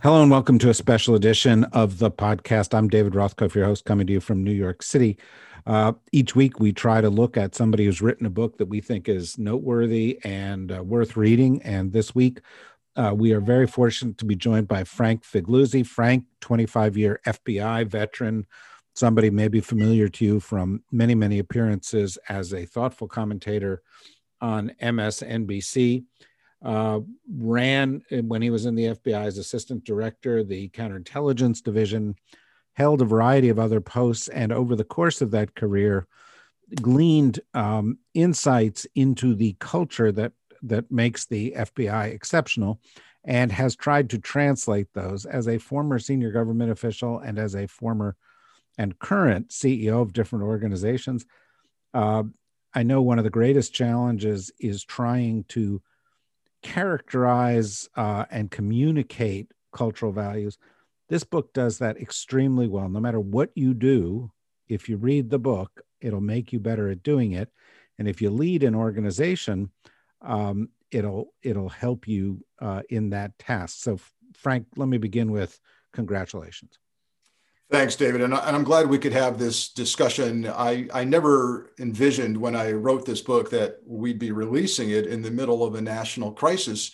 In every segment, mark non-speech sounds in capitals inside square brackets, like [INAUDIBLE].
Hello, and welcome to a special edition of the podcast. I'm David Rothkopf, your host, coming to you from New York City. Uh, each week, we try to look at somebody who's written a book that we think is noteworthy and uh, worth reading. And this week, uh, we are very fortunate to be joined by Frank Figliuzzi. Frank, 25 year FBI veteran, somebody maybe familiar to you from many, many appearances as a thoughtful commentator on MSNBC uh, ran uh, when he was in the FBI as assistant director, the counterintelligence division, held a variety of other posts, and over the course of that career, gleaned um, insights into the culture that that makes the FBI exceptional, and has tried to translate those as a former senior government official and as a former and current CEO of different organizations. Uh, I know one of the greatest challenges is trying to characterize uh, and communicate cultural values. This book does that extremely well. No matter what you do, if you read the book, it'll make you better at doing it. And if you lead an organization, um, it'll it'll help you uh, in that task. So, Frank, let me begin with congratulations. Thanks, David. And, I, am glad we could have this discussion. I, I never envisioned when I wrote this book that we'd be releasing it in the middle of a national crisis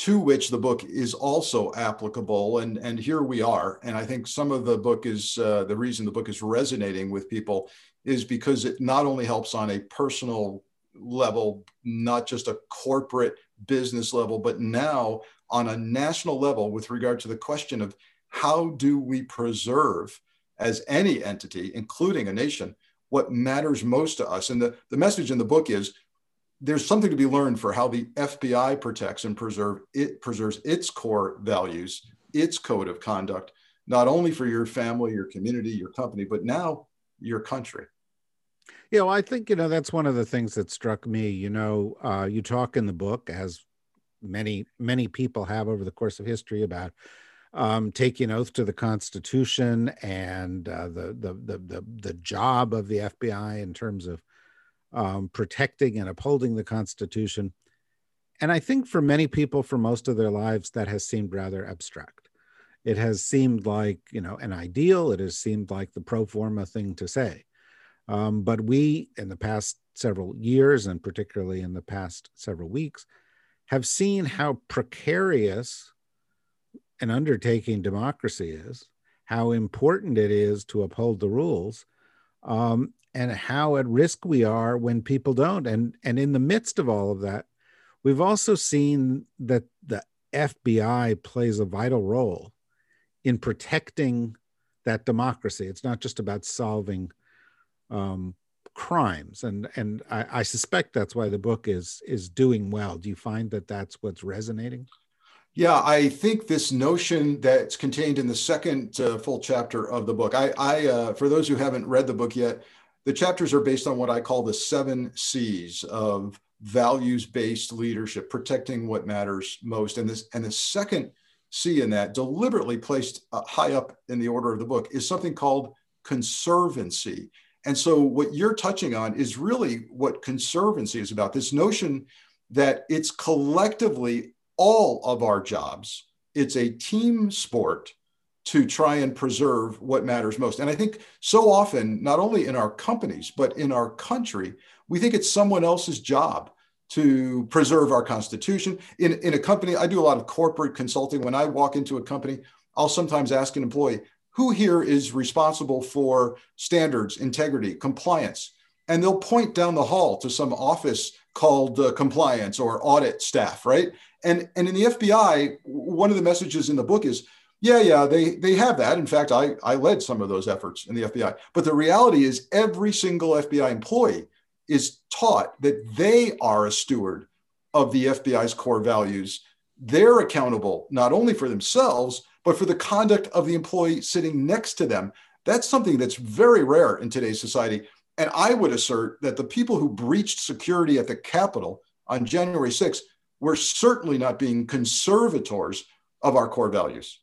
to which the book is also applicable. And, and here we are. And I think some of the book is uh, the reason the book is resonating with people is because it not only helps on a personal level, not just a corporate business level, but now on a national level with regard to the question of how do we preserve as any entity, including a nation, what matters most to us? And the, the message in the book is there's something to be learned for how the FBI protects and preserve it preserves its core values, its code of conduct, not only for your family, your community, your company, but now your country. You know, I think you know that's one of the things that struck me. You know, uh, you talk in the book, as many many people have over the course of history, about um, taking oath to the Constitution and uh, the, the, the the the job of the FBI in terms of um, protecting and upholding the Constitution. And I think for many people, for most of their lives, that has seemed rather abstract. It has seemed like you know an ideal. It has seemed like the pro forma thing to say. Um, but we, in the past several years, and particularly in the past several weeks, have seen how precarious an undertaking democracy is, how important it is to uphold the rules, um, and how at risk we are when people don't. And and in the midst of all of that, we've also seen that the FBI plays a vital role in protecting that democracy. It's not just about solving um, crimes, and and I, I suspect that's why the book is is doing well. Do you find that that's what's resonating? Yeah, I think this notion that's contained in the second uh, full chapter of the book. I, I uh, for those who haven't read the book yet, the chapters are based on what I call the seven C's of values-based leadership, protecting what matters most. And this, and the second C in that, deliberately placed uh, high up in the order of the book, is something called conservancy. And so, what you're touching on is really what conservancy is about. This notion that it's collectively all of our jobs. It's a team sport to try and preserve what matters most. And I think so often, not only in our companies, but in our country, we think it's someone else's job to preserve our constitution. In, in a company, I do a lot of corporate consulting. When I walk into a company, I'll sometimes ask an employee, who here is responsible for standards, integrity, compliance? And they'll point down the hall to some office called uh, compliance or audit staff, right? And, and in the FBI, one of the messages in the book is, yeah, yeah, they, they have that. In fact, I, I led some of those efforts in the FBI. But the reality is, every single FBI employee is taught that they are a steward of the FBI's core values. They're accountable not only for themselves, but for the conduct of the employee sitting next to them. That's something that's very rare in today's society. And I would assert that the people who breached security at the Capitol on January 6th were certainly not being conservators of our core values.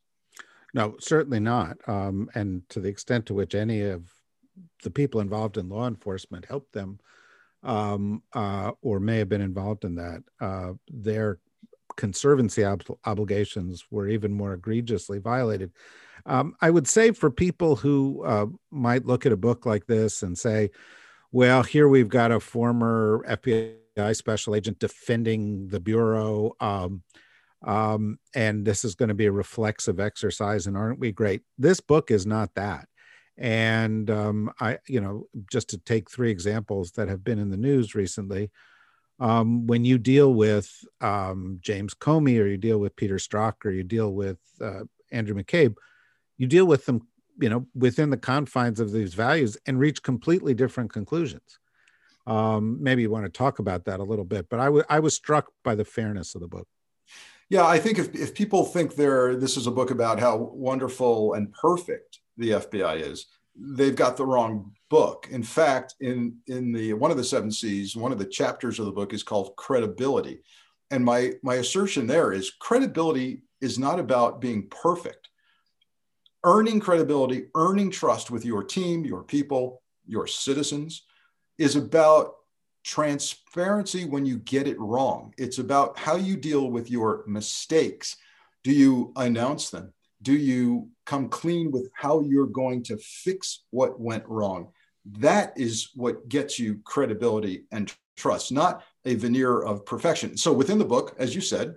No, certainly not. Um, and to the extent to which any of the people involved in law enforcement helped them um, uh, or may have been involved in that, uh, their conservancy ob- obligations were even more egregiously violated. Um, I would say for people who uh, might look at a book like this and say, well, here we've got a former FBI special agent defending the Bureau. Um, um, and this is going to be a reflexive exercise. And aren't we great? This book is not that. And um, I, you know, just to take three examples that have been in the news recently, um, when you deal with um, James Comey or you deal with Peter Strzok or you deal with uh, Andrew McCabe, you deal with them, you know, within the confines of these values and reach completely different conclusions. Um, maybe you want to talk about that a little bit, but I, w- I was struck by the fairness of the book. Yeah, I think if, if people think they're, this is a book about how wonderful and perfect the FBI is, they've got the wrong book. In fact, in in the one of the seven C's, one of the chapters of the book is called credibility. And my my assertion there is credibility is not about being perfect. Earning credibility, earning trust with your team, your people, your citizens is about transparency when you get it wrong. It's about how you deal with your mistakes. Do you announce them? do you come clean with how you're going to fix what went wrong? That is what gets you credibility and trust, not a veneer of perfection. So within the book, as you said,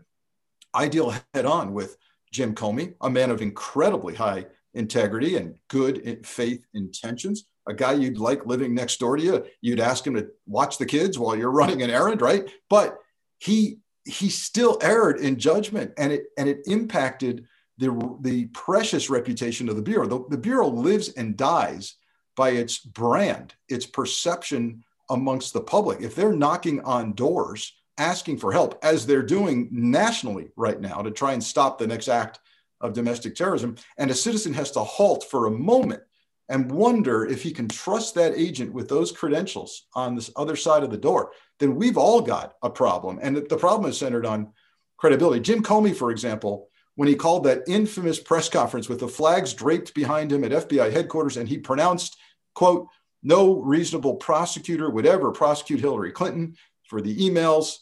I deal head on with Jim Comey, a man of incredibly high integrity and good faith intentions, a guy you'd like living next door to you. You'd ask him to watch the kids while you're [LAUGHS] running an errand, right? But he he still erred in judgment and it and it impacted the, the precious reputation of the Bureau. The, the Bureau lives and dies by its brand, its perception amongst the public. If they're knocking on doors asking for help, as they're doing nationally right now to try and stop the next act of domestic terrorism, and a citizen has to halt for a moment and wonder if he can trust that agent with those credentials on this other side of the door, then we've all got a problem. And the problem is centered on credibility. Jim Comey, for example, when he called that infamous press conference with the flags draped behind him at FBI headquarters, and he pronounced, quote, no reasonable prosecutor would ever prosecute Hillary Clinton for the emails.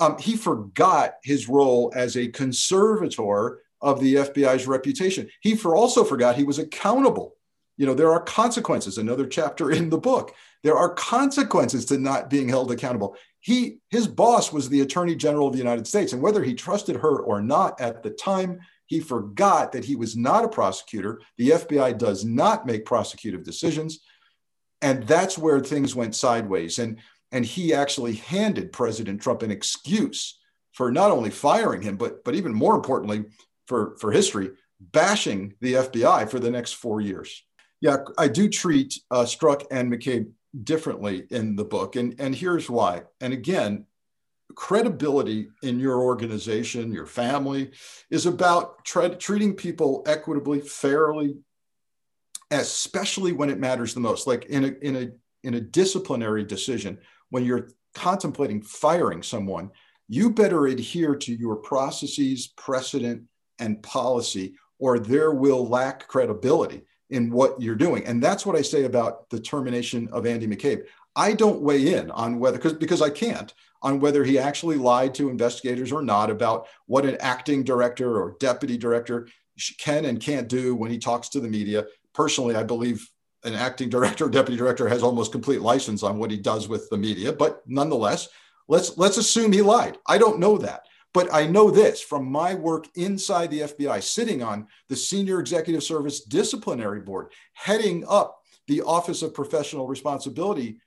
Um, he forgot his role as a conservator of the FBI's reputation. He for also forgot he was accountable. You know, there are consequences, another chapter in the book. There are consequences to not being held accountable. He his boss was the attorney general of the united states and whether he trusted her or not at the time he forgot that he was not a prosecutor. The fbi does not make prosecutive decisions. And that's where things went sideways. And and he actually handed president trump an excuse for not only firing him but but even more importantly for for history bashing the fbi for the next four years yeah i do treat uh, Strzok and mccabe differently in the book. And, and here's why. And again, credibility in your organization, your family, is about tre- treating people equitably, fairly, especially when it matters the most. Like in a, in a, in a disciplinary decision, when you're contemplating firing someone, you better adhere to your processes, precedent, and policy, or there will lack credibility in what you're doing. And that's what I say about the termination of Andy McCabe. I don't weigh in on whether, because because I can't, on whether he actually lied to investigators or not about what an acting director or deputy director can and can't do when he talks to the media. Personally, I believe an acting director or [LAUGHS] deputy director has almost complete license on what he does with the media, but nonetheless, let's let's assume he lied. I don't know that. But I know this from my work inside the FBI, sitting on the Senior Executive Service Disciplinary Board, heading up the Office of Professional Responsibility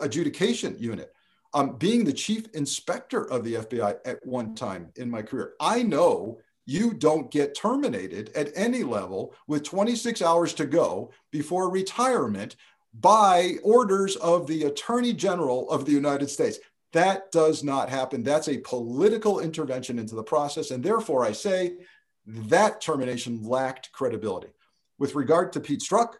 Adjudication Unit, um, being the chief inspector of the FBI at one time in my career. I know you don't get terminated at any level with 26 hours to go before retirement by orders of the Attorney General of the United States. That does not happen. That's a political intervention into the process. And therefore, I say that termination lacked credibility. With regard to Pete Strzok,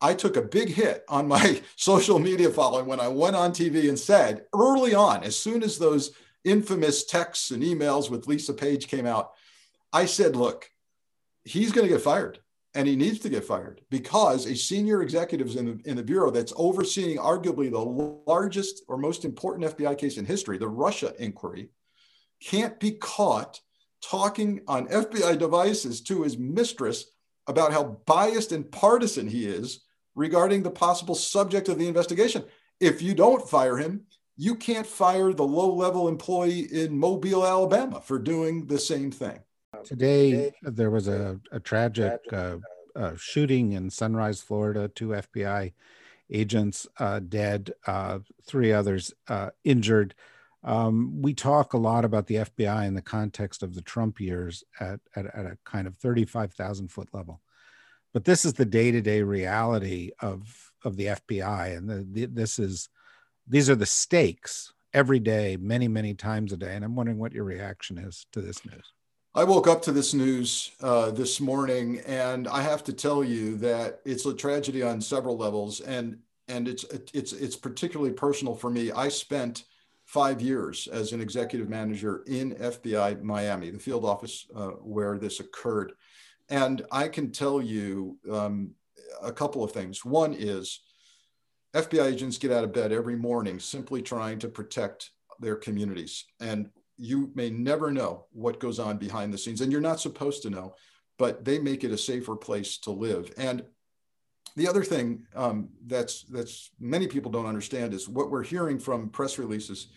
I took a big hit on my [LAUGHS] social media following when I went on TV and said early on, as soon as those infamous texts and emails with Lisa Page came out, I said, look, he's going to get fired and he needs to get fired because a senior executive in the, in the Bureau that's overseeing arguably the largest or most important FBI case in history, the Russia inquiry, can't be caught talking on FBI devices to his mistress about how biased and partisan he is regarding the possible subject of the investigation. If you don't fire him, you can't fire the low level employee in Mobile, Alabama for doing the same thing. Today, there was a, a tragic uh, uh, shooting in Sunrise, Florida. Two FBI agents uh, dead, uh, three others uh, injured. Um, we talk a lot about the FBI in the context of the Trump years at, at, at a kind of 35,000 foot level. But this is the day to day reality of, of the FBI. And the, the, this is, these are the stakes every day, many, many times a day. And I'm wondering what your reaction is to this news. I woke up to this news uh, this morning, and I have to tell you that it's a tragedy on several levels, and and it's it's it's particularly personal for me. I spent five years as an executive manager in FBI Miami, the field office uh, where this occurred, and I can tell you um, a couple of things. One is FBI agents get out of bed every morning simply trying to protect their communities, and you may never know what goes on behind the scenes, and you're not supposed to know, but they make it a safer place to live. And the other thing um, that's that's many people don't understand is what we're hearing from press releases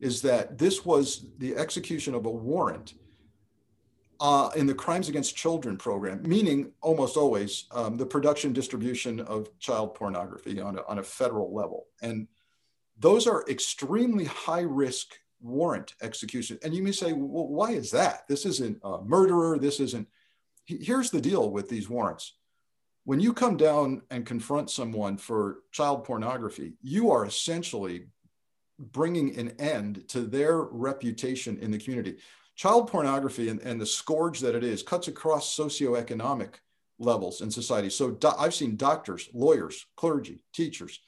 is that this was the execution of a warrant uh, in the crimes against children program, meaning almost always um, the production distribution of child pornography on a, on a federal level. And those are extremely high risk warrant execution. And you may say, well, why is that? This isn't a murderer. This isn't. Here's the deal with these warrants. When you come down and confront someone for child pornography, you are essentially bringing an end to their reputation in the community. Child pornography and, and the scourge that it is cuts across socioeconomic levels in society. So do, I've seen doctors, lawyers, clergy, teachers,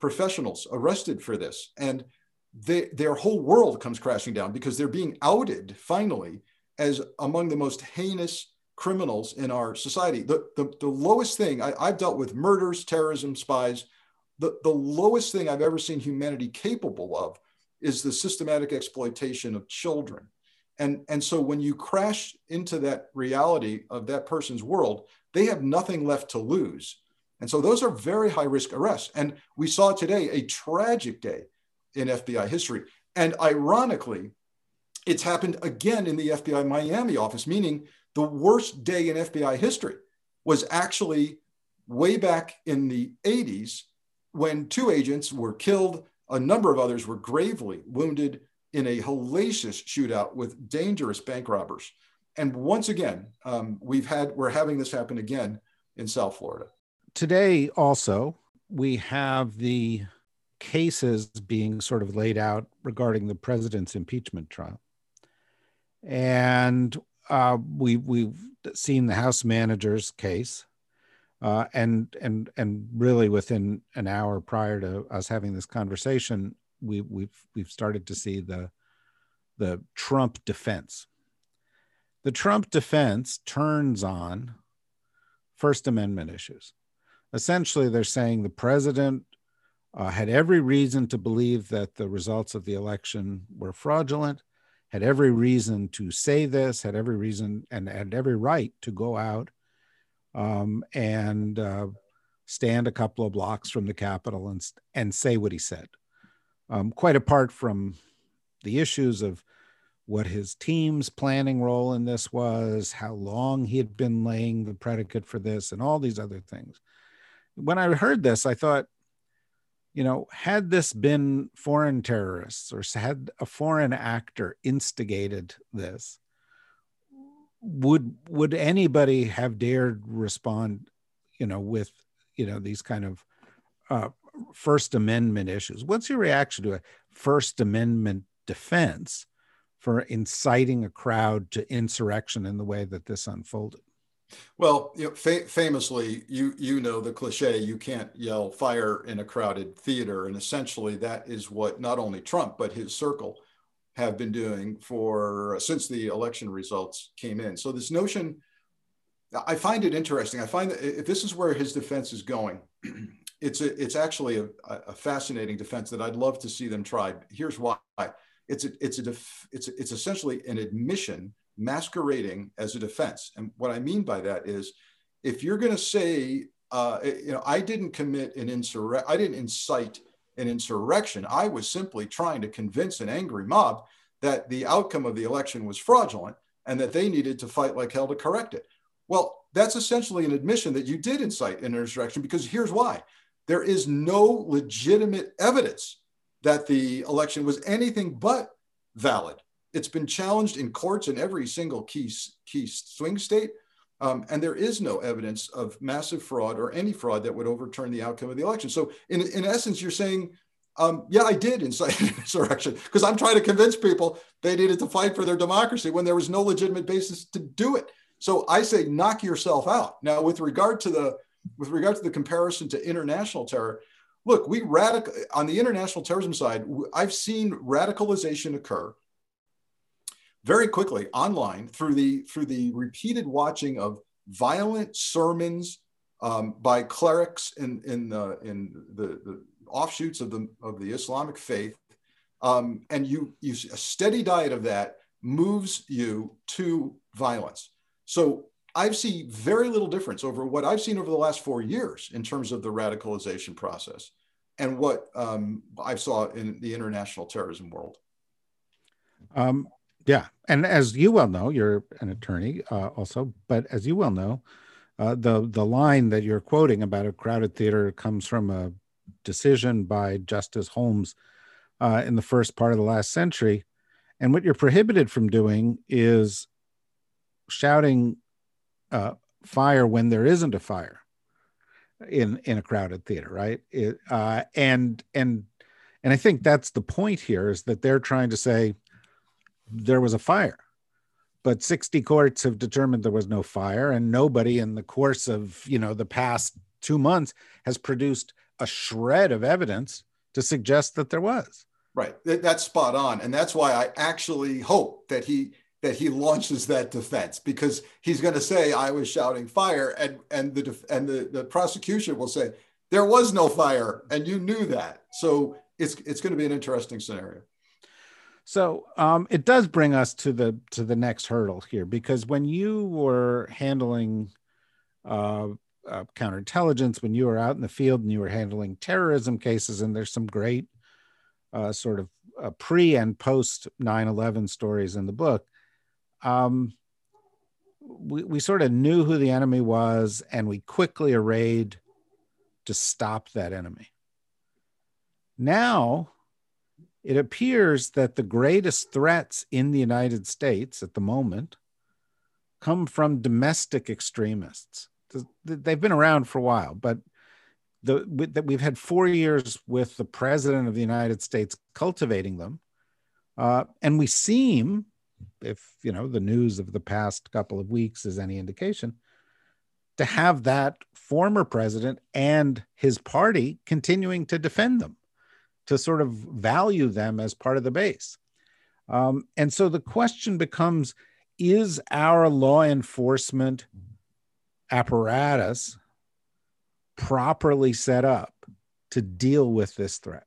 professionals arrested for this. And they, their whole world comes crashing down because they're being outed finally as among the most heinous criminals in our society. The, the, the lowest thing, I, I've dealt with murders, terrorism, spies. The, the lowest thing I've ever seen humanity capable of is the systematic exploitation of children. And, and so when you crash into that reality of that person's world, they have nothing left to lose. And so those are very high risk arrests. And we saw today a tragic day in FBI history. And ironically, it's happened again in the FBI Miami office, meaning the worst day in FBI history was actually way back in the 80s when two agents were killed, a number of others were gravely wounded in a hellacious shootout with dangerous bank robbers. And once again, um, we've had we're having this happen again in South Florida. Today, also, we have the cases being sort of laid out regarding the president's impeachment trial. And uh, we, we've seen the House manager's case. Uh, and and and really within an hour prior to us having this conversation, we, we've we've started to see the the Trump defense. The Trump defense turns on First Amendment issues. Essentially, they're saying the president uh, had every reason to believe that the results of the election were fraudulent, had every reason to say this, had every reason and had every right to go out um, and uh, stand a couple of blocks from the Capitol and, and say what he said. Um, quite apart from the issues of what his team's planning role in this was, how long he had been laying the predicate for this, and all these other things. When I heard this, I thought, you know, had this been foreign terrorists or had a foreign actor instigated this, would would anybody have dared respond, you know, with you know these kind of uh, First Amendment issues? What's your reaction to a First Amendment defense for inciting a crowd to insurrection in the way that this unfolded? Well, you know, fa- famously, you you know the cliche: you can't yell fire in a crowded theater, and essentially that is what not only Trump but his circle have been doing for since the election results came in. So this notion, I find it interesting. I find that if this is where his defense is going, [CLEARS THROAT] it's a, it's actually a, a fascinating defense that I'd love to see them try. Here's why: it's a, it's a def, it's a, it's essentially an admission masquerading as a defense. And what I mean by that is, if you're going to say, uh, you know, I didn't commit an insurrection, I didn't incite an insurrection. I was simply trying to convince an angry mob that the outcome of the election was fraudulent and that they needed to fight like hell to correct it. Well, that's essentially an admission that you did incite an insurrection because here's why there is no legitimate evidence that the election was anything but valid. It's been challenged in courts in every single key, key swing state. Um, and there is no evidence of massive fraud or any fraud that would overturn the outcome of the election. So, in, in essence, you're saying, um, yeah, I did incite an [LAUGHS] insurrection because I'm trying to convince people they needed to fight for their democracy when there was no legitimate basis to do it. So I say, knock yourself out. Now, with regard to the with regard to the comparison to international terror, look, we radical on the international terrorism side. I've seen radicalization occur very quickly online through the through the repeated watching of violent sermons um, by clerics in in the in the, the, offshoots of the of the Islamic faith, um, and you you a steady diet of that moves you to violence. So I've seen very little difference over what I've seen over the last four years in terms of the radicalization process and what um, I saw in the international terrorism world. Um, yeah, and as you well know, you're an attorney uh, also, but as you well know, uh, the the line that you're quoting about a crowded theater comes from a decision by Justice Holmes uh, in the first part of the last century, and what you're prohibited from doing is shouting uh, fire when there isn't a fire in in a crowded theater, right? It, uh, and and and I think that's the point here is that they're trying to say there was a fire. But 60 courts have determined there was no fire, and nobody in the course of you know the past two months has produced a shred of evidence to suggest that there was. Right, that's spot on, and that's why I actually hope that he that he launches that defense because he's going to say I was shouting fire, and and the and the, the prosecution will say there was no fire, and you knew that. So it's it's going to be an interesting scenario. So um, it does bring us to the to the next hurdle here because when you were handling uh, uh, counterintelligence, when you were out in the field and you were handling terrorism cases, and there's some great uh, sort of uh, pre and post 9/11 stories in the book. Um, we, we sort of knew who the enemy was, and we quickly arrayed to stop that enemy. Now it appears that the greatest threats in the United States at the moment come from domestic extremists. They've been around for a while, but the, that we've had four years with the president of the United States cultivating them, uh, and we seem, if you know the news of the past couple of weeks is any indication, to have that former president and his party continuing to defend them to sort of value them as part of the base. Um, and so the question becomes is our law enforcement apparatus properly set up to deal with this threat?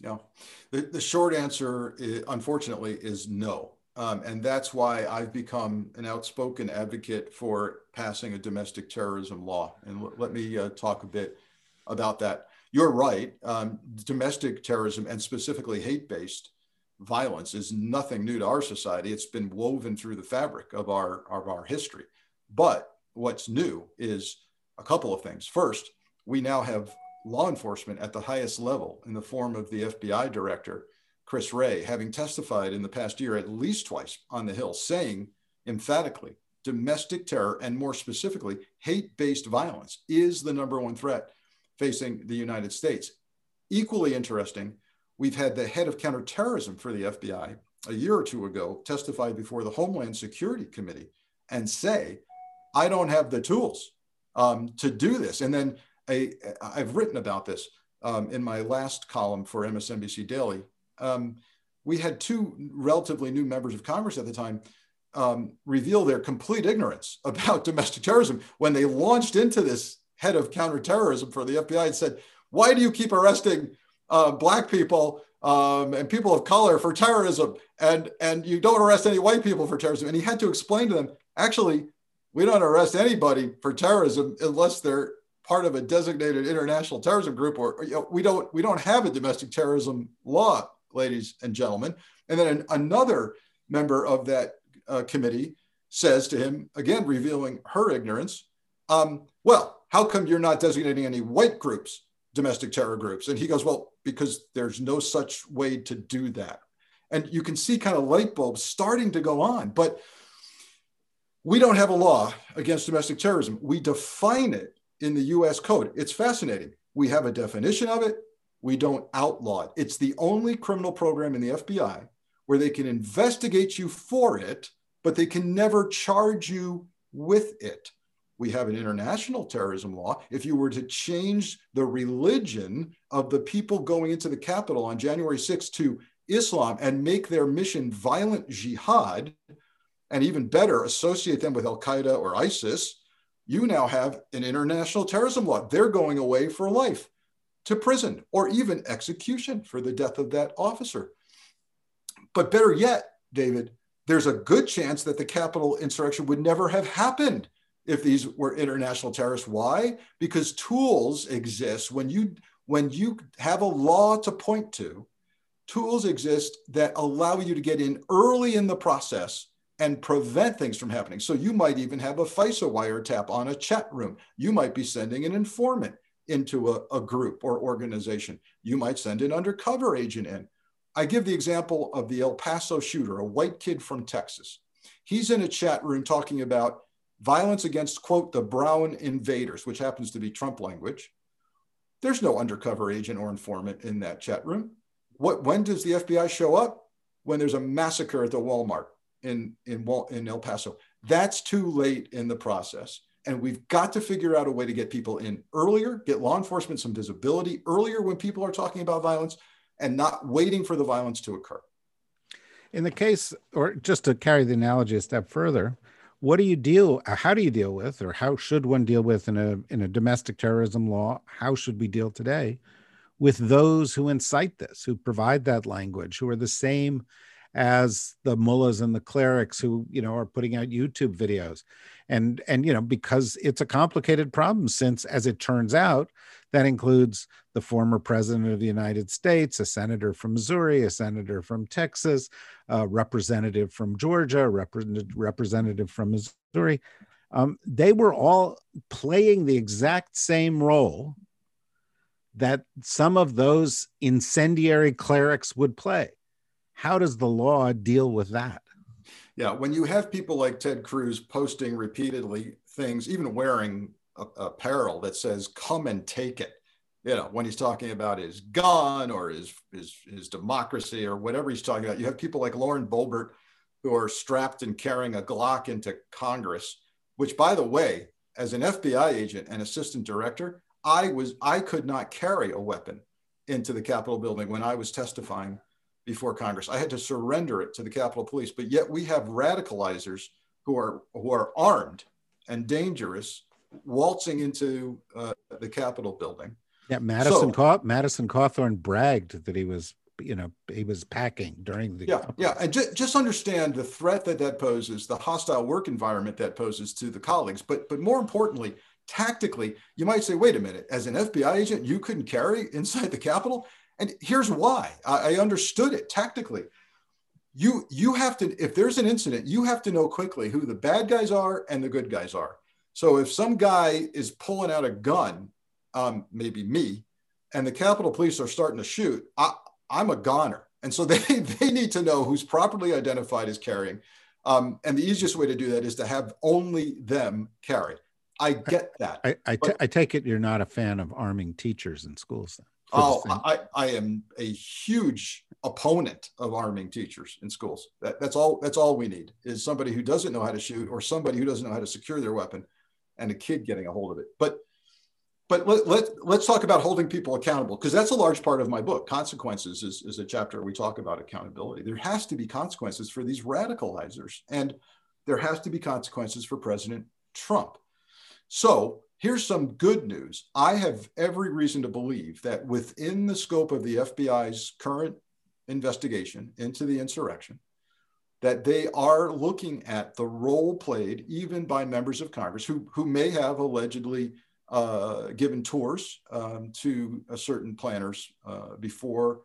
No. The, the short answer, unfortunately, is no. Um, and that's why I've become an outspoken advocate for passing a domestic terrorism law. And let me uh, talk a bit about that you're right. Um, domestic terrorism and specifically hate based violence is nothing new to our society. It's been woven through the fabric of our, of our history. But what's new is a couple of things. First, we now have law enforcement at the highest level in the form of the FBI director, Chris Wray, having testified in the past year at least twice on the Hill, saying emphatically domestic terror and more specifically hate based violence is the number one threat facing the United States. Equally interesting, we've had the head of counterterrorism for the FBI a year or two ago testify before the Homeland Security Committee and say, I don't have the tools um, to do this. And then I, have written about this um, in my last column for MSNBC Daily. Um, we had two relatively new members of Congress at the time um, reveal their complete ignorance [LAUGHS] about domestic terrorism when they launched into this head of counterterrorism for the FBI and said, Why do you keep arresting uh, Black people um, and people of color for terrorism, and and you don't arrest any white people for terrorism. And he had to explain to them, actually, we don't arrest anybody for terrorism unless they're part of a designated international terrorism group, or, you know, we don't we don't have a domestic terrorism law, ladies and gentlemen. And then an, another member of that uh, committee says to him, again revealing her ignorance, um, well, how come you're not designating any white groups domestic terror groups? And he goes, well, because there's no such way to do that. And you can see kind of light bulbs starting to go on. But we don't have a law against domestic terrorism. We define it in the US code. It's fascinating. We have a definition of it. We don't outlaw it. It's the only criminal program in the FBI where they can investigate you for it, but they can never charge you with it we have an international terrorism law. If you were to change the religion of the people going into the Capitol on January 6th to Islam and make their mission violent jihad, and even better, associate them with Al Qaeda or ISIS, you now have an international terrorism law. They're going away for life to prison or even execution for the death of that officer. But better yet, David, there's a good chance that the Capitol insurrection would never have happened if these were international terrorists. Why? Because tools exist when you when you have a law to point to, tools exist that allow you to get in early in the process and prevent things from happening. So you might even have a FISA wiretap on a chat room. You might be sending an informant into a, a group or organization. You might send an undercover agent in. I give the example of the El Paso shooter, a white kid from Texas. He's in a chat room talking about violence against, quote, the brown invaders, which happens to be Trump language. There's no undercover agent or informant in that chat room. What, when does the FBI show up? When there's a massacre at the Walmart in, in, in El Paso. That's too late in the process. And we've got to figure out a way to get people in earlier, get law enforcement some visibility earlier when people are talking about violence and not waiting for the violence to occur. In the case, or just to carry the analogy a step further, what do you deal uh, how do you deal with or how should one deal with in a in a domestic terrorism law how should we deal today with those who incite this who provide that language who are the same as the mullahs and the clerics who you know are putting out youtube videos? And and you know because it's a complicated problem since as it turns out that includes the former president of the united states a senator from missouri a senator from texas a representative from georgia a representative from missouri. Um, they were all playing the exact same role that some of those incendiary clerics would play. How does the law deal with that? Yeah, when you have people like Ted Cruz posting repeatedly things, even wearing apparel that says "Come and take it," you know, when he's talking about his gun or his his his democracy or whatever he's talking about, you have people like Lauren Boebert who are strapped and carrying a Glock into Congress. Which, by the way, as an FBI agent and assistant director, I was I could not carry a weapon into the Capitol building when I was testifying before Congress. I had to surrender it to the Capitol Police, but yet we have radicalizers who are who are armed and dangerous waltzing into uh, the Capitol building. Yeah, Madison so, Madison Cawthorn bragged that he was you know he was packing during the yeah yeah and ju- just understand the threat that that poses the hostile work environment that poses to the colleagues but but more importantly tactically you might say wait a minute as an fbi agent you couldn't carry inside the capitol and here's why I, I understood it tactically. You, you have to, if there's an incident, you have to know quickly who the bad guys are and the good guys are. So if some guy is pulling out a gun, um, maybe me, and the Capitol Police are starting to shoot, I, I'm a goner. And so [LAUGHS] they, they need to know who's properly identified as carrying. Um, and the easiest way to do that is to have only them carry. I get that. I, I, t- I take it you're not a fan of arming teachers in schools then. Oh, I, I am a huge opponent of arming teachers in schools. That, that's all. That's all we need is somebody who doesn't know how to shoot, or somebody who doesn't know how to secure their weapon, and a kid getting a hold of it. But but let, let, let's talk about holding people accountable because that's a large part of my book. Consequences is, is a chapter we talk about accountability. There has to be consequences for these radicalizers, and there has to be consequences for President Trump. So here's some good news. I have every reason to believe that within the scope of the FBI's current investigation into the insurrection, that they are looking at the role played even by members of Congress who, who may have allegedly uh, given tours um, to certain planners uh, before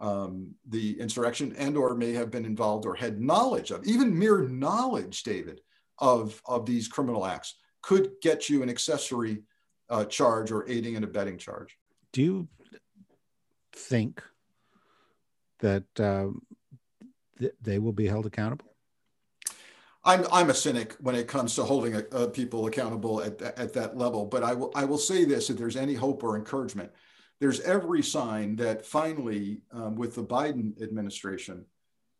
um, the insurrection and or may have been involved or had knowledge of even mere knowledge david of, of these criminal acts could get you an accessory uh, charge or aiding and abetting charge. Do you think that uh, th- they will be held accountable I'm, I'm a cynic when it comes to holding a, uh, people accountable at, at that level. But I will, I will say this if there's any hope or encouragement, there's every sign that finally, um, with the Biden administration,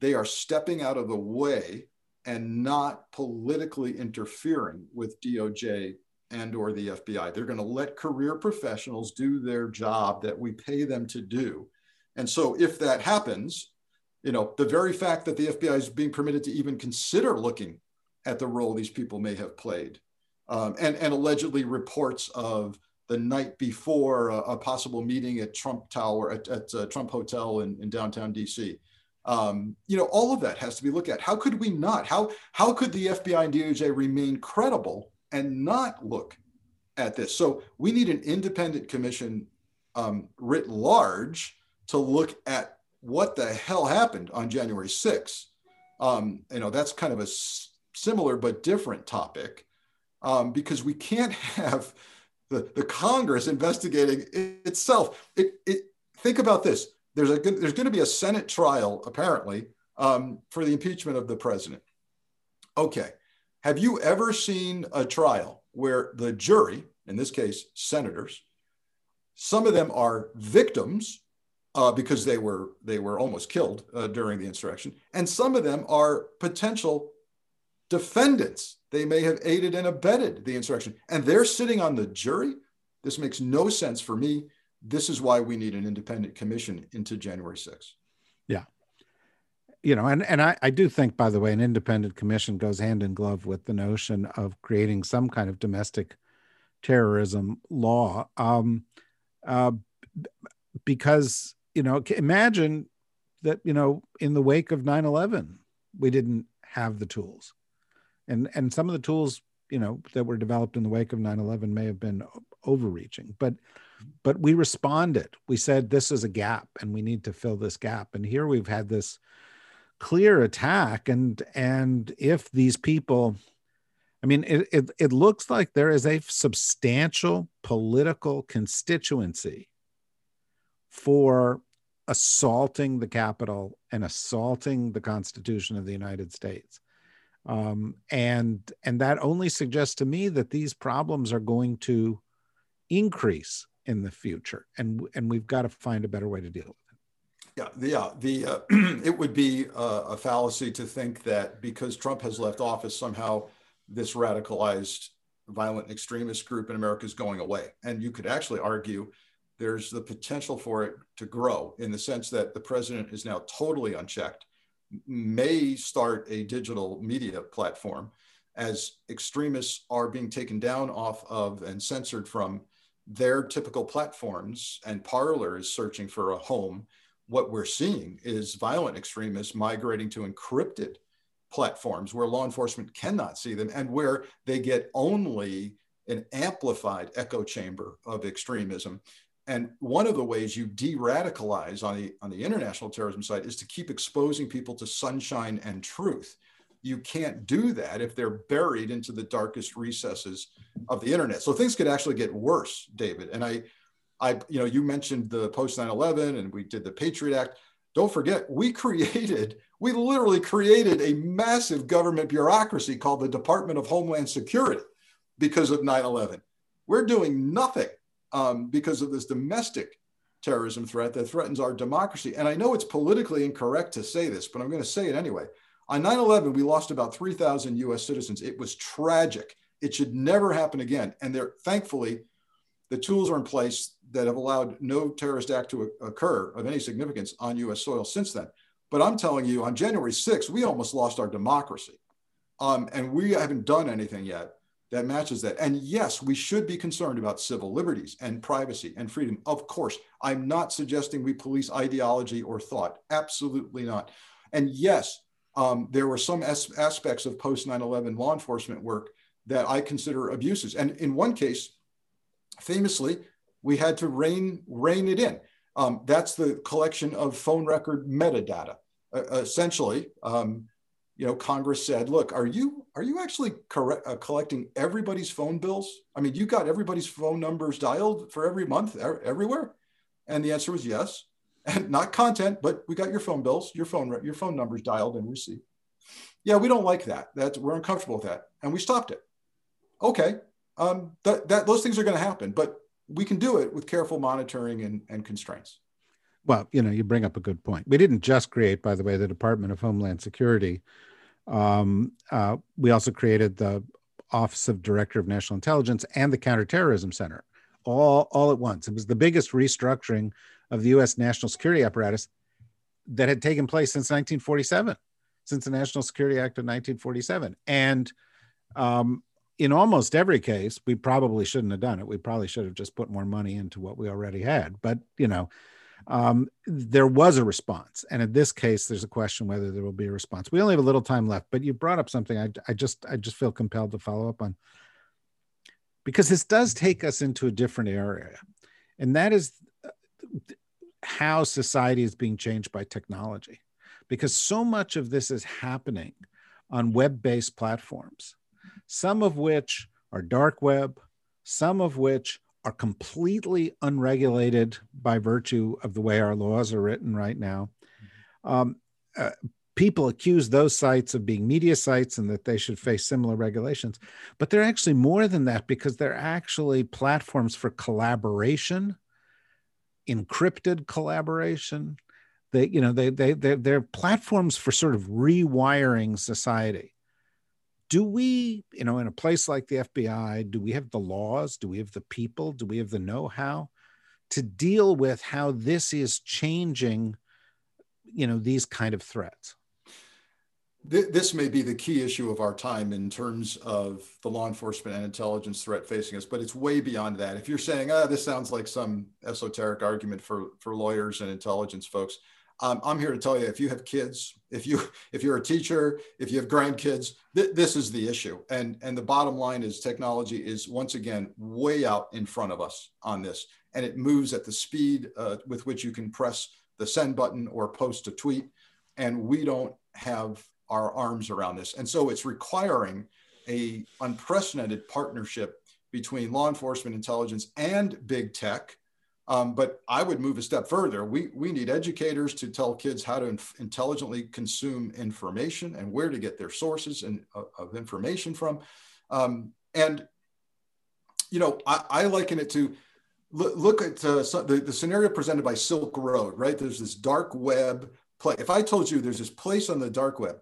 they are stepping out of the way and not politically interfering with DOJ and or the FBI. They're going to let career professionals do their job that we pay them to do. And so if that happens, you know, the very fact that the FBI is being permitted to even consider looking at the role these people may have played, um, and, and allegedly reports of the night before a, a possible meeting at Trump Tower, at, at uh, Trump Hotel in, in downtown DC. Um, you know, all of that has to be looked at. How could we not? How, how could the FBI and DOJ remain credible and not look at this? So we need an independent commission um, writ large to look at what the hell happened on January 6th? Um, you know, that's kind of a s- similar but different topic um, because we can't [LAUGHS] have the, the Congress investigating itself. It, it, think about this. There's, a, there's going to be a Senate trial, apparently, um, for the impeachment of the president. Okay. Have you ever seen a trial where the jury, in this case, senators, some of them are victims uh, because they were they were almost killed uh, during the insurrection, and some of them are potential defendants. They may have aided and abetted the insurrection, and they're sitting on the jury. This makes no sense for me. This is why we need an independent commission into January 6th. Yeah. You know, and, and I, I do think, by the way, an independent commission goes hand in glove with the notion of creating some kind of domestic terrorism law. Um, uh, because you know, imagine that, you know, in the wake of 9 11, we didn't have the tools. And, and some of the tools, you know, that were developed in the wake of 9 11 may have been overreaching, but, but we responded. We said, this is a gap and we need to fill this gap. And here we've had this clear attack. And, and if these people, I mean, it, it, it looks like there is a substantial political constituency for assaulting the Capitol and assaulting the Constitution of the United States. Um, and and that only suggests to me that these problems are going to increase in the future, and and we've got to find a better way to deal with it. Yeah, yeah, the uh, [CLEARS THROAT] it would be a, a fallacy to think that because Trump has left office somehow this radicalized violent extremist group in America is going away, and you could actually argue there's the potential for it to grow in the sense that the president is now totally unchecked, may start a digital media platform as extremists are being taken down off of and censored from their typical platforms and Parler is searching for a home. What we're seeing is violent extremists migrating to encrypted platforms where law enforcement cannot see them and where they get only an amplified echo chamber of extremism and one of the ways you de-radicalize on the on the international terrorism side is to keep exposing people to sunshine and truth. You can't do that if they're buried into the darkest recesses of the internet. So things could actually get worse, David. And I, I, you know, you mentioned the post 9/11, and we did the Patriot Act. Don't forget, we [LAUGHS] created, we literally created a massive government bureaucracy called the Department of Homeland Security because of 9/11. We're doing nothing um, because of this domestic terrorism threat that threatens our democracy. And I know it's politically incorrect to say this, but I'm going to say it anyway. On 9 11, we lost about 3,000 US citizens. It was tragic. It should never happen again. And there, thankfully, the tools are in place that have allowed no terrorist act to occur of any significance on US soil since then. But I'm telling you, on January 6th, we almost lost our democracy. Um, and we haven't done anything yet that matches that. And yes, we should be concerned about civil liberties and privacy and freedom. Of course, I'm not suggesting we police ideology or thought. Absolutely not. And yes, um, there were some as- aspects of post 9 11 law enforcement work that I consider abuses. And in one case, famously, we had to rein, rein it in. Um, that's the collection of phone record metadata. Uh, essentially, um, you know, Congress said, "Look, are you are you actually correct, uh, collecting everybody's phone bills? I mean, you got everybody's phone numbers dialed for every month, er- everywhere." And the answer was yes, and not content, but we got your phone bills, your phone your phone numbers dialed and received. Yeah, we don't like that. That we're uncomfortable with that, and we stopped it. Okay, um, that, that those things are going to happen, but we can do it with careful monitoring and, and constraints. Well, you know, you bring up a good point. We didn't just create, by the way, the Department of Homeland Security. Um, uh, we also created the Office of Director of National Intelligence and the Counterterrorism Center, all all at once. It was the biggest restructuring of the U.S. national security apparatus that had taken place since 1947, since the National Security Act of 1947, and um, in almost every case, we probably shouldn't have done it. We probably should have just put more money into what we already had. But you know, um, there was a response, and in this case, there's a question whether there will be a response. We only have a little time left, but you brought up something I, I just I just feel compelled to follow up on. Because this does take us into a different area, and that is uh, how society is being changed by technology, because so much of this is happening on web-based platforms some of which are dark web, some of which are completely unregulated by virtue of the way our laws are written right now. Um, uh, people accuse those sites of being media sites and that they should face similar regulations, but they're actually more than that because they're actually platforms for collaboration, encrypted collaboration. They, you know, they they they're, they're platforms for sort of rewiring society do we you know in a place like the fbi do we have the laws? Do we have the people? Do we have the know-how to deal with how this is changing you know these kind of threats? This may be the key issue of our time in terms of the law enforcement and intelligence threat facing us, but it's way beyond that. If you're saying, ah, this sounds like some esoteric argument for, for lawyers and intelligence folks, I'm here to tell you if you have kids, if you if you're a teacher, if you have grandkids, th- this is the issue. And and the bottom line is technology is once again way out in front of us on this, and it moves at the speed uh, with which you can press the send button or post a tweet, and we don't have our arms around this, and so it's requiring a unprecedented partnership between law enforcement intelligence and big tech um, but I would move a step further. We, we need educators to tell kids how to inf- intelligently consume information and where to get their sources and, uh, of information from. Um, and, you know, I, I, liken it to look, look at uh, the, the scenario presented by Silk Road, right? There's this dark web play. If I told you there's this place on the dark web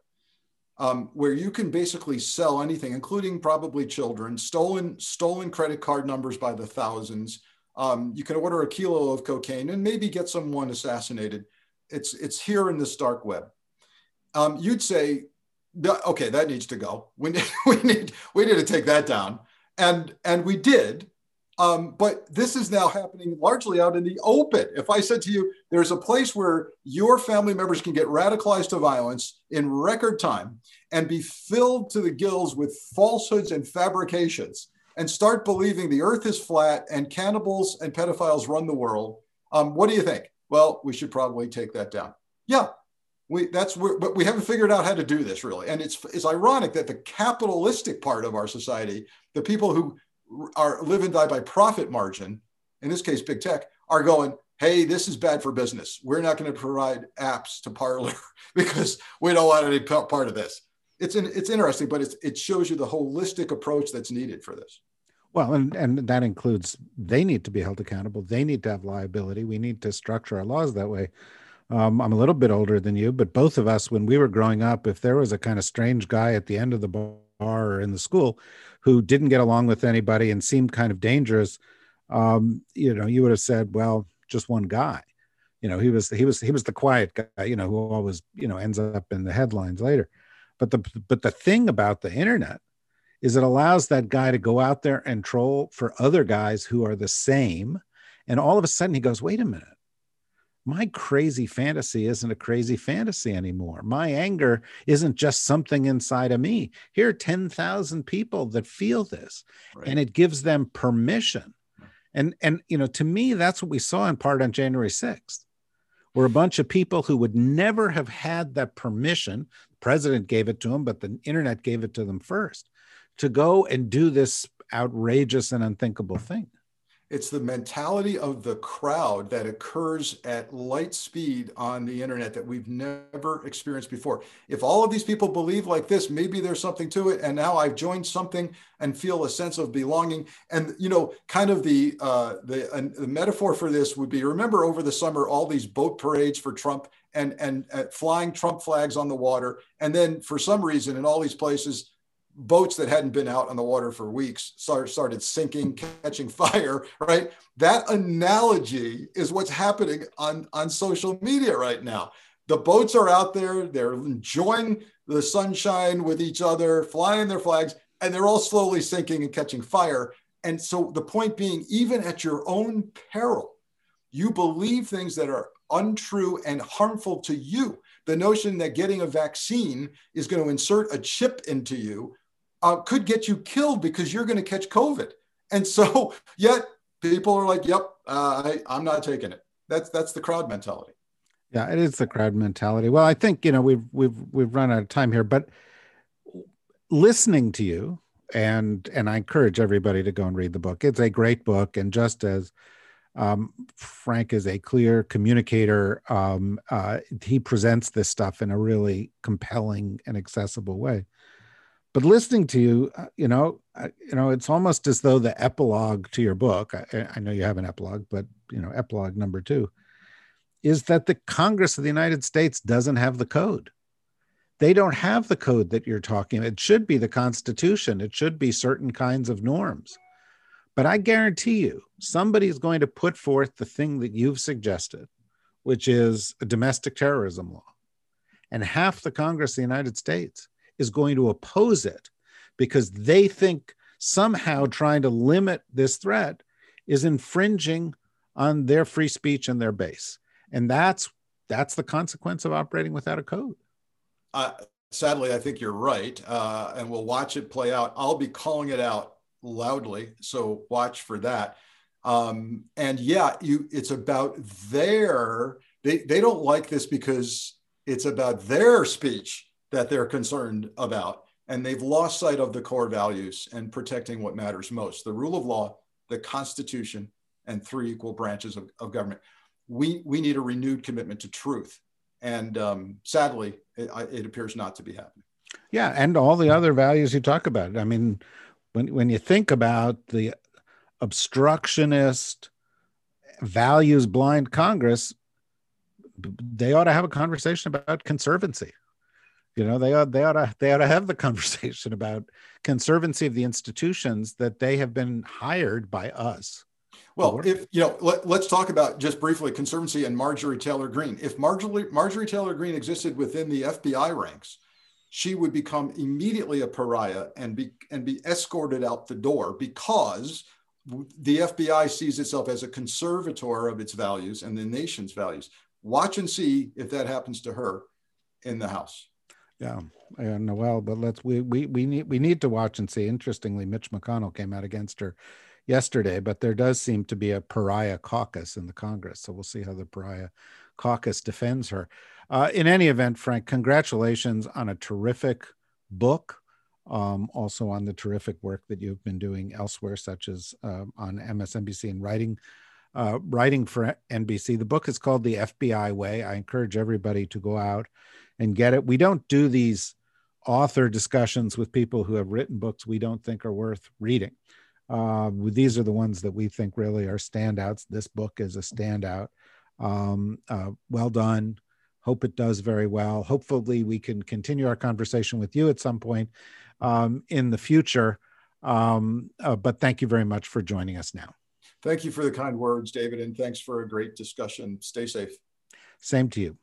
um, where you can basically sell anything, including probably children, stolen stolen credit card numbers by the thousands, um, you can order a kilo of cocaine and maybe get someone assassinated. It's, it's here in this dark web. Um, you'd say, okay, that needs to go. We need, [LAUGHS] we need, we need to take that down. And, and we did. Um, but this is now happening largely out in the open. If I said to you, there's a place where your family members can get radicalized to violence in record time and be filled to the gills with falsehoods and fabrications, and start believing the earth is flat and cannibals and pedophiles run the world, um, what do you think? Well, we should probably take that down. Yeah, we that's where, but we haven't figured out how to do this really. And it's it's ironic that the capitalistic part of our society, the people who are live and die by profit margin, in this case, big tech, are going, hey, this is bad for business. We're not going to provide apps to Parler [LAUGHS] because we don't want any part of this. It's, an, it's interesting, but it's, it shows you the holistic approach that's needed for this. Well, and, and that includes they need to be held accountable. They need to have liability. We need to structure our laws that way. Um, I'm a little bit older than you, but both of us, when we were growing up, if there was a kind of strange guy at the end of the bar or in the school who didn't get along with anybody and seemed kind of dangerous, um, you know, you would have said, well, just one guy. You know, he was he was he was the quiet guy, you know, who always, you know, ends up in the headlines later. But the but the thing about the internet is it allows that guy to go out there and troll for other guys who are the same. And all of a sudden he goes, wait a minute. My crazy fantasy isn't a crazy fantasy anymore. My anger isn't just something inside of me. Here are 10,000 people that feel this, right. and it gives them permission. And, and, you know, to me, that's what we saw in part on January 6th were a bunch of people who would never have had that permission. The president gave it to them, but the internet gave it to them first to go and do this outrageous and unthinkable thing. It's the mentality of the crowd that occurs at light speed on the internet that we've never experienced before. If all of these people believe like this, maybe there's something to it. And now I've joined something and feel a sense of belonging. And you know, kind of the uh, the, uh, the metaphor for this would be: remember over the summer all these boat parades for Trump and and uh, flying Trump flags on the water, and then for some reason in all these places boats that hadn't been out on the water for weeks started sinking, catching fire, [LAUGHS] right? That analogy is what's happening on, on social media right now. The boats are out there, they're enjoying the sunshine with each other, flying their flags, and they're all slowly sinking and catching fire. And so the point being, even at your own peril, you believe things that are untrue and harmful to you. The notion that getting a vaccine is going to insert a chip into you uh, could get you killed because you're going to catch COVID. And so, [LAUGHS] yet people are like, "Yep, uh, I, I'm not taking it." That's that's the crowd mentality. Yeah, it is the crowd mentality. Well, I think you know we've we've we've run out of time here, but listening to you and and I encourage everybody to go and read the book. It's a great book, and just as um, Frank is a clear communicator, um, uh, he presents this stuff in a really compelling and accessible way but listening to you uh, you know you know it's almost as though the epilogue to your book I, I, know you have an epilogue but you know epilogue number two is that the congress of the united states doesn't have the code. They don't have the code that you're talking it should be the constitution it should be certain kinds of norms. But i guarantee you somebody's going to put forth the thing that you've suggested which is a domestic terrorism law. And half the congress of the united states is going to oppose it because they think somehow trying to limit this threat is infringing on their free speech and their base. And that's that's the consequence of operating without a code. Uh, sadly i think you're right uh, and we'll watch it play out. I'll be calling it out loudly so watch for that. Um, and yeah you it's about their they, they don't like this because it's about their speech that they're concerned about. And they've lost sight of the core values and protecting what matters most the rule of law, the Constitution, and three equal branches of, of government. We, we need a renewed commitment to truth. And um, sadly, it, it appears not to be happening. Yeah. And all the other values you talk about. I mean, when, when you think about the obstructionist, values blind Congress, they ought to have a conversation about conservancy. You know, they ought, they ought to they ought to have the [LAUGHS] conversation about conservancy of the institutions that they have been hired by us. Well, if you know, let, us talk about just briefly conservancy and Marjorie Taylor Greene. If Marjorie Marjorie Taylor Greene existed within the FBI ranks, she would become immediately a pariah and be and be escorted out the door because the FBI sees itself as a conservator of its values and the nation's values. Watch and see if that happens to her in the House. Yeah, and Noel, but let's we we we need we need to watch and see. Interestingly, Mitch McConnell came out against her yesterday, but there does seem to be a pariah caucus in the Congress, so we'll see how the pariah caucus defends her. Uh, in any event, Frank, congratulations on a terrific book. Um, also on the terrific work that you've been doing elsewhere, such as uh, on MSNBC and writing, uh, writing for NBC. The book is called The FBI Way. I encourage everybody to go out and get it. We don't do these author discussions with people who have written books we don't think are worth reading. Uh, these are the ones that we think really are standouts. This book is a standout. Um, uh, well done. Hope it does very well. Hopefully, we can continue our conversation with you at some point um, in the future. Um, uh, but thank you very much for joining us now. Thank you for the kind words, David, and thanks for a great discussion. Stay safe. Same to you.